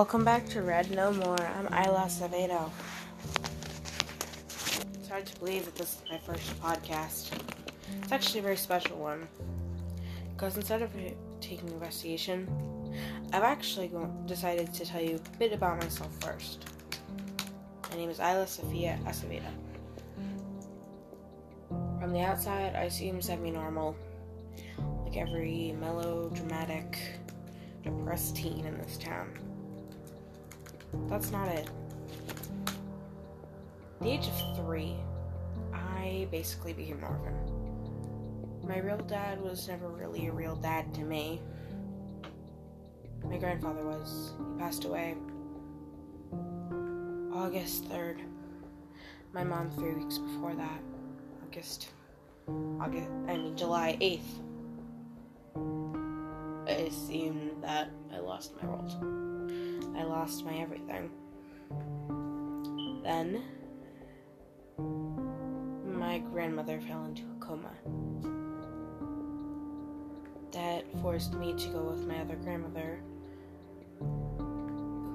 Welcome back to Red No More. I'm Isla Acevedo. It's hard to believe that this is my first podcast. It's actually a very special one. Because instead of taking investigation, I've actually decided to tell you a bit about myself first. My name is Isla Sophia Acevedo. From the outside, I seem semi normal, like every melodramatic, depressed teen in this town. That's not it. At the age of three, I basically became an orphan. My real dad was never really a real dad to me. My grandfather was. He passed away August 3rd. My mom three weeks before that. August. August. I mean, July 8th. It seemed that I lost my world. I lost my everything. Then, my grandmother fell into a coma. That forced me to go with my other grandmother,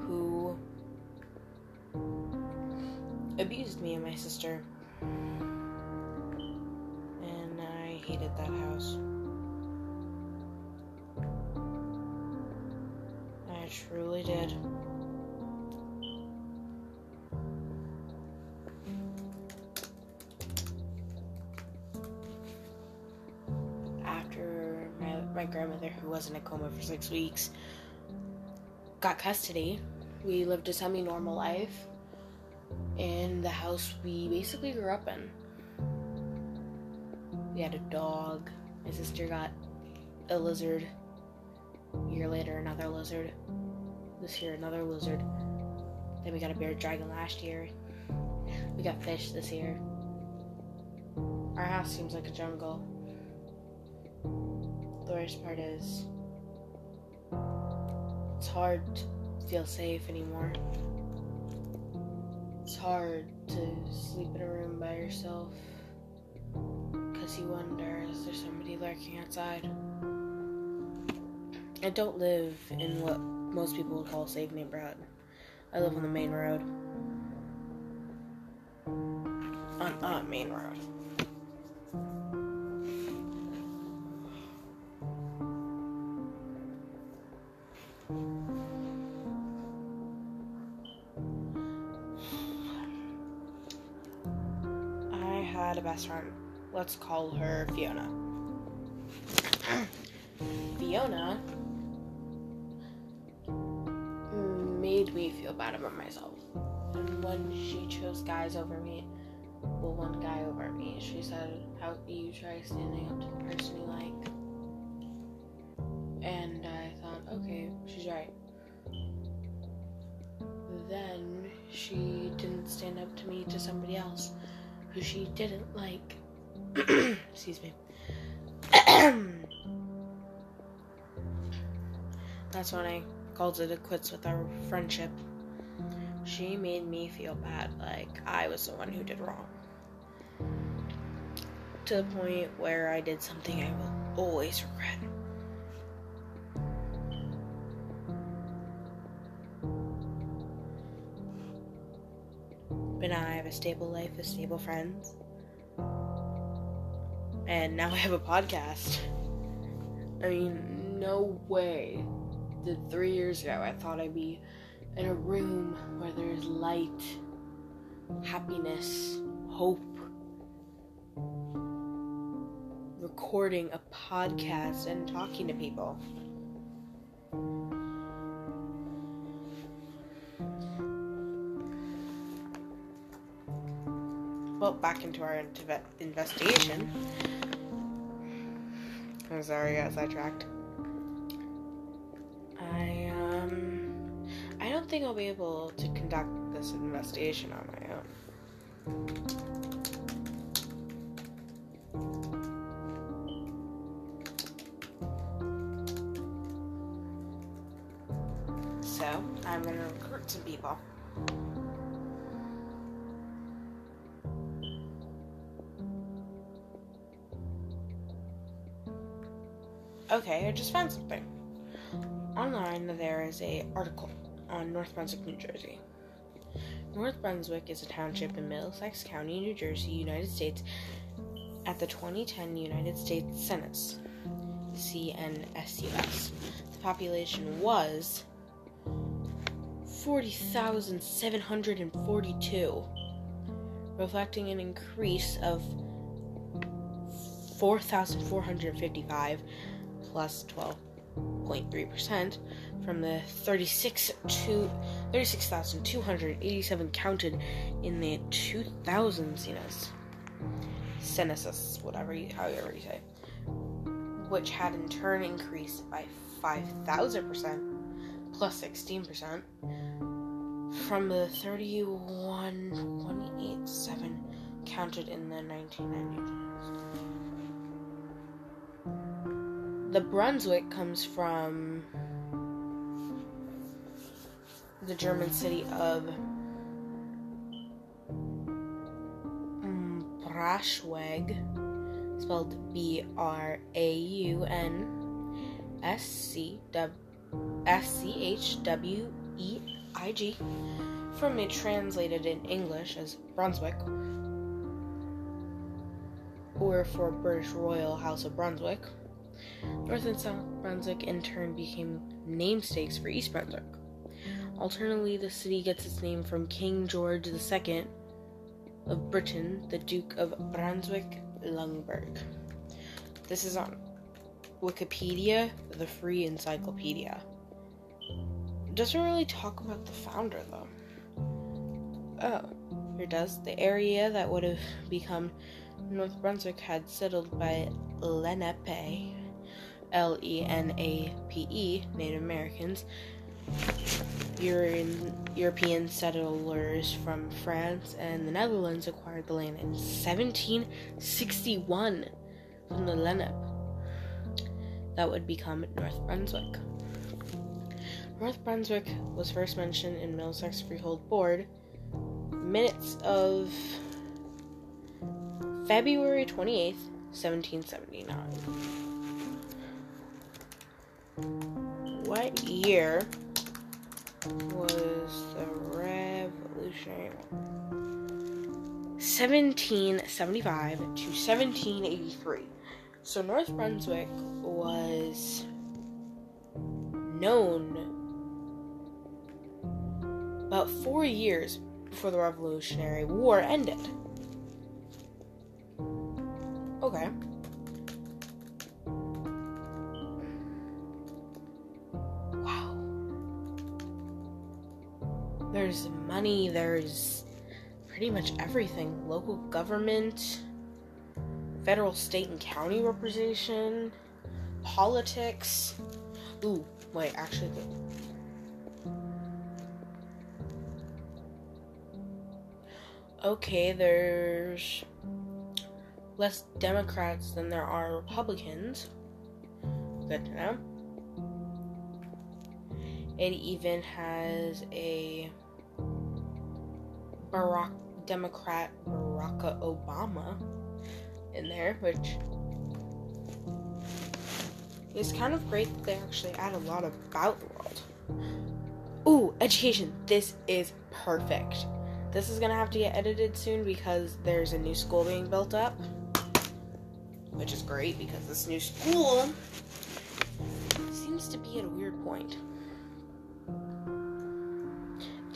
who abused me and my sister. And I hated that house. Truly did. After my, my grandmother, who was in a coma for six weeks, got custody, we lived a semi normal life in the house we basically grew up in. We had a dog. My sister got a lizard. A year later, another lizard. This year, another lizard. Then we got a bearded dragon last year. We got fish this year. Our house seems like a jungle. The worst part is, it's hard to feel safe anymore. It's hard to sleep in a room by yourself because you wonder is there somebody lurking outside? I don't live in what most people would call safe neighborhood. I live on the main road. On a main road. I had a best friend. Let's call her Fiona. Fiona feel bad about myself. And when she chose guys over me, well, one guy over me, she said, How you try standing up to the person you like? And I thought, okay, she's right. Then she didn't stand up to me to somebody else who she didn't like. Excuse me. That's when I called it a quits with our friendship. She made me feel bad, like I was the one who did wrong. To the point where I did something I will always regret. But now I have a stable life with stable friends. And now I have a podcast. I mean, no way did three years ago I thought I'd be in a room where there's light, happiness, hope, recording a podcast and talking to people. Well, back into our investigation. I'm sorry, I got sidetracked. Think I'll be able to conduct this investigation on my own. So I'm gonna recruit some people. Okay, I just found something. Online there is a article on North Brunswick, New Jersey. North Brunswick is a township in Middlesex County, New Jersey, United States, at the 2010 United States Census, CNSUS. The population was 40,742, reflecting an increase of 4,455 plus 12.3% from the 36 to 36,287 counted in the 2000 census, census, whatever you, however you say, which had in turn increased by 5,000% plus 16% from the 31,187 counted in the 1990s. The Brunswick comes from the German city of Braunschweig, spelled B R A U N S C H W E I G, from it translated in English as Brunswick, or for British Royal House of Brunswick. North and South Brunswick in turn became namesakes for East Brunswick. Alternatively, the city gets its name from King George II of Britain, the Duke of Brunswick Lunenburg. This is on Wikipedia, the free encyclopedia. It doesn't really talk about the founder though. Oh, here does. The area that would have become North Brunswick had settled by Lenape, L E N A P E, Native Americans, European settlers from France and the Netherlands acquired the land in 1761 from the Lenape. That would become North Brunswick. North Brunswick was first mentioned in Middlesex Freehold Board minutes of February 28th, 1779. What year was the Revolutionary War? 1775 to 1783. So North Brunswick was known about four years before the Revolutionary War ended. Okay. Money, there's pretty much everything local government, federal, state, and county representation, politics. Ooh, wait, actually. Okay, there's less Democrats than there are Republicans. Good to know. It even has a Barack Democrat Barack Obama in there, which is kind of great that they actually add a lot about the world. Ooh, education. This is perfect. This is gonna have to get edited soon because there's a new school being built up which is great because this new school seems to be at a weird point.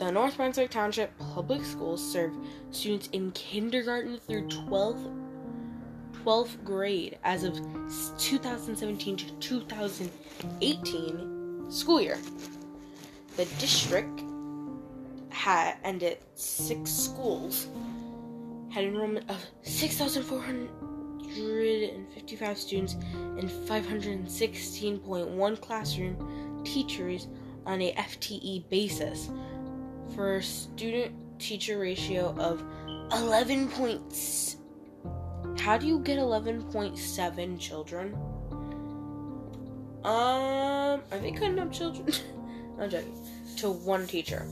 The North Brunswick Township Public Schools serve students in kindergarten through 12th, 12th grade as of 2017 to 2018 school year. The district had ended six schools had enrollment of 6,455 students and 516.1 classroom teachers on a FTE basis for a student teacher ratio of 11 points. How do you get 11.7 children? Um, are they cutting up children? I'm joking. To one teacher.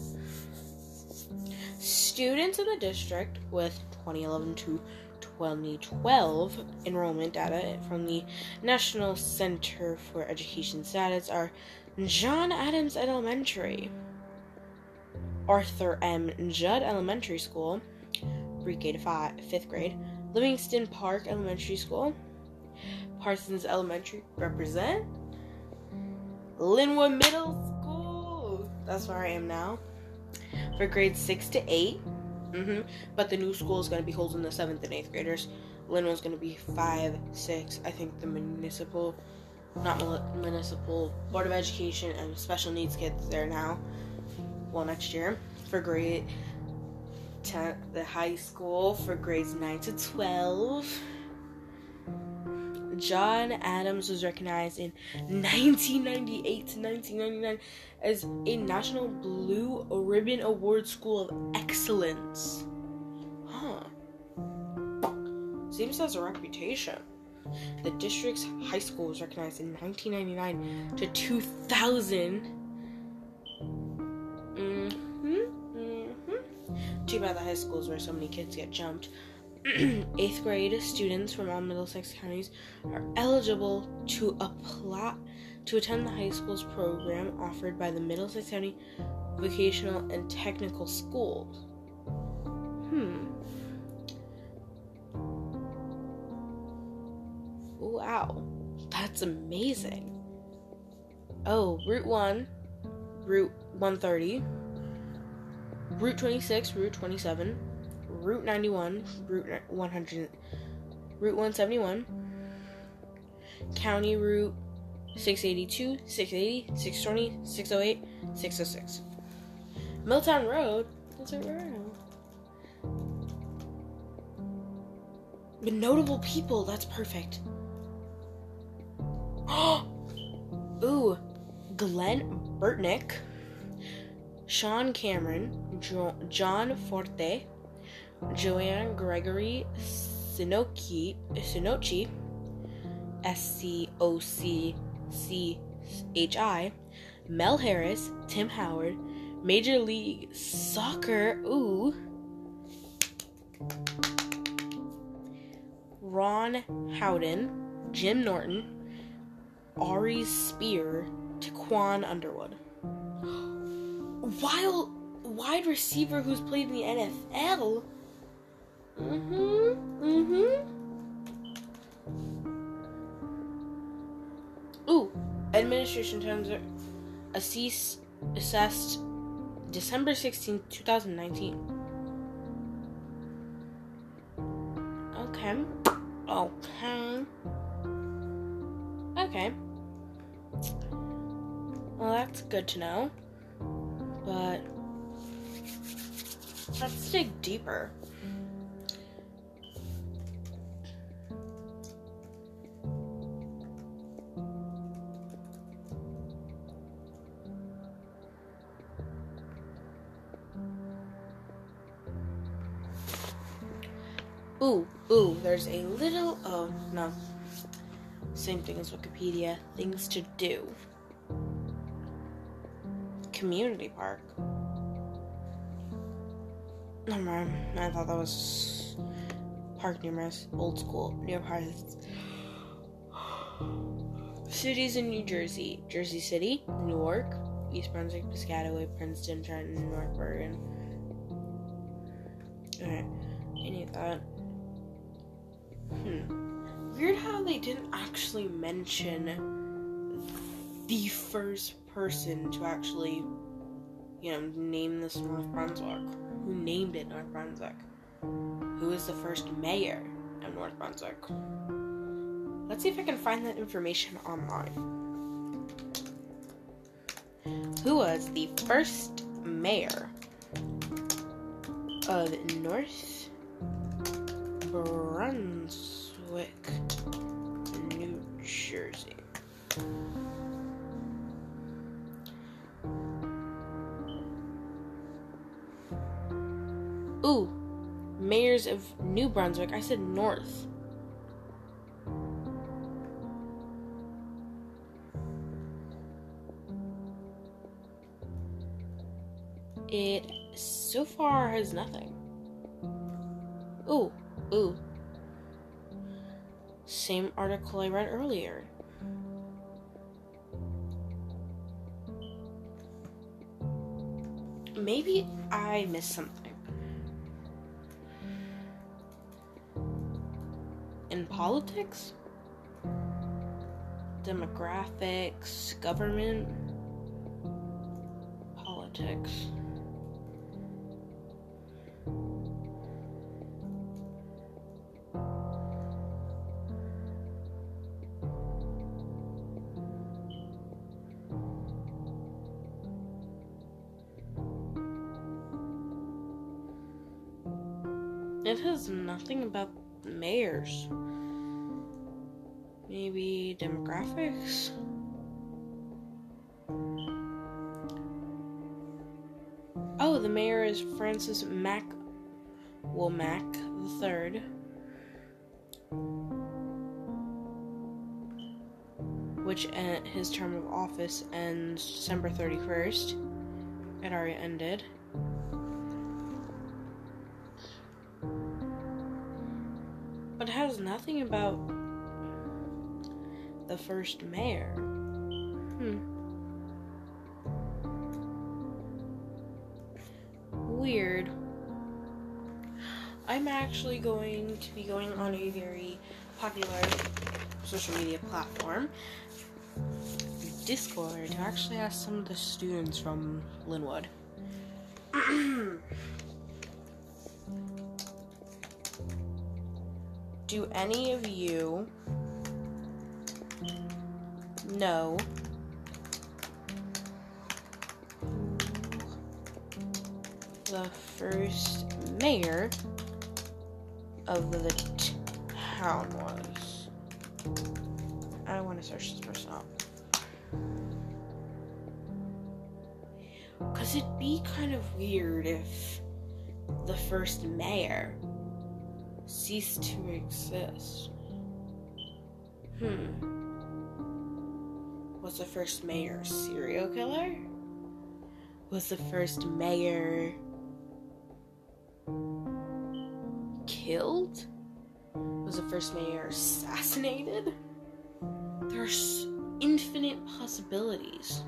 Students in the district with 2011 to 2012 enrollment data from the National Center for Education Status are John Adams Elementary. Arthur M. Judd Elementary School, pre-K to five, fifth grade. Livingston Park Elementary School, Parsons Elementary represent. Linwood Middle School, that's where I am now, for grades six to 8 Mm-hmm. But the new school is going to be holding the seventh and eighth graders. Linwood's going to be five, six. I think the municipal, not municipal, Board of Education and special needs kids there now. Well, next year for grade 10, the high school for grades 9 to 12. John Adams was recognized in 1998 to 1999 as a National Blue Ribbon Award School of Excellence. Huh. Seems has a reputation. The district's high school was recognized in 1999 to 2000. Too bad the high schools where so many kids get jumped. Eighth grade students from all Middlesex counties are eligible to apply to attend the high school's program offered by the Middlesex County Vocational and Technical Schools. Hmm. Wow, that's amazing. Oh, Route 1, Route 130, Route 26, Route 27, Route 91, Route 100, Route 171, County Route 682, 680, 620, 608, 606. Milltown Road, that's right now. But notable people, that's perfect. Ooh, Glen Burtnik, Sean Cameron, jo- John Forte, Joanne Gregory Sinochi, Sinochi, S C O C C H I, Mel Harris, Tim Howard, Major League Soccer, ooh, Ron Howden, Jim Norton, Ari Spear, Tiquan Underwood. While wide receiver who's played in the NFL. Mm-hmm. Mm-hmm. Ooh, administration terms are assessed, assessed December 16, 2019. Okay. Okay. Okay. Well, that's good to know. But let's dig deeper. Ooh, ooh, there's a little. Oh, no. Same thing as Wikipedia. Things to do. Community park. Never mind. I thought that was Park Numerous, old school, near parks. Cities in New Jersey: Jersey City, Newark, East Brunswick, Piscataway, Princeton, Trenton, North Bergen. Alright, any of that. Hmm. Weird how they didn't actually mention the first person to actually, you know, name this North Brunswick. Who named it North Brunswick? Who is the first mayor of North Brunswick? Let's see if I can find that information online. Who was the first mayor of North Brunswick, New Jersey. Ooh, mayors of New Brunswick. I said North. It so far has nothing. Ooh, ooh. Same article I read earlier. maybe I missed something. In politics, demographics, government, politics. It has nothing about mayors. Oh, the mayor is Francis Mac Womack Third, Which uh, his term of office ends December 31st. It already ended. But it has nothing about the first mayor. Hmm. Weird. I'm actually going to be going on a very popular social media platform, Discord, to actually ask some of the students from Linwood. Do any of you know the first mayor of the town was? I want to search this person up. Because it'd be kind of weird if the first mayor ceased to exist. Hmm. Was the first mayor serial killer? Was the first mayor killed? Was the first mayor assassinated? There's infinite possibilities.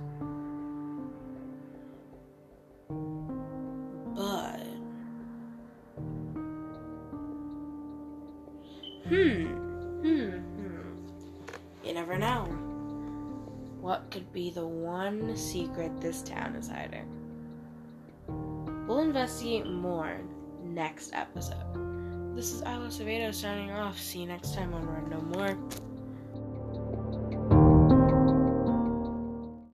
One secret this town is hiding? We'll investigate more next episode. This is Isla Acevedo signing off. See you next time on Run No More.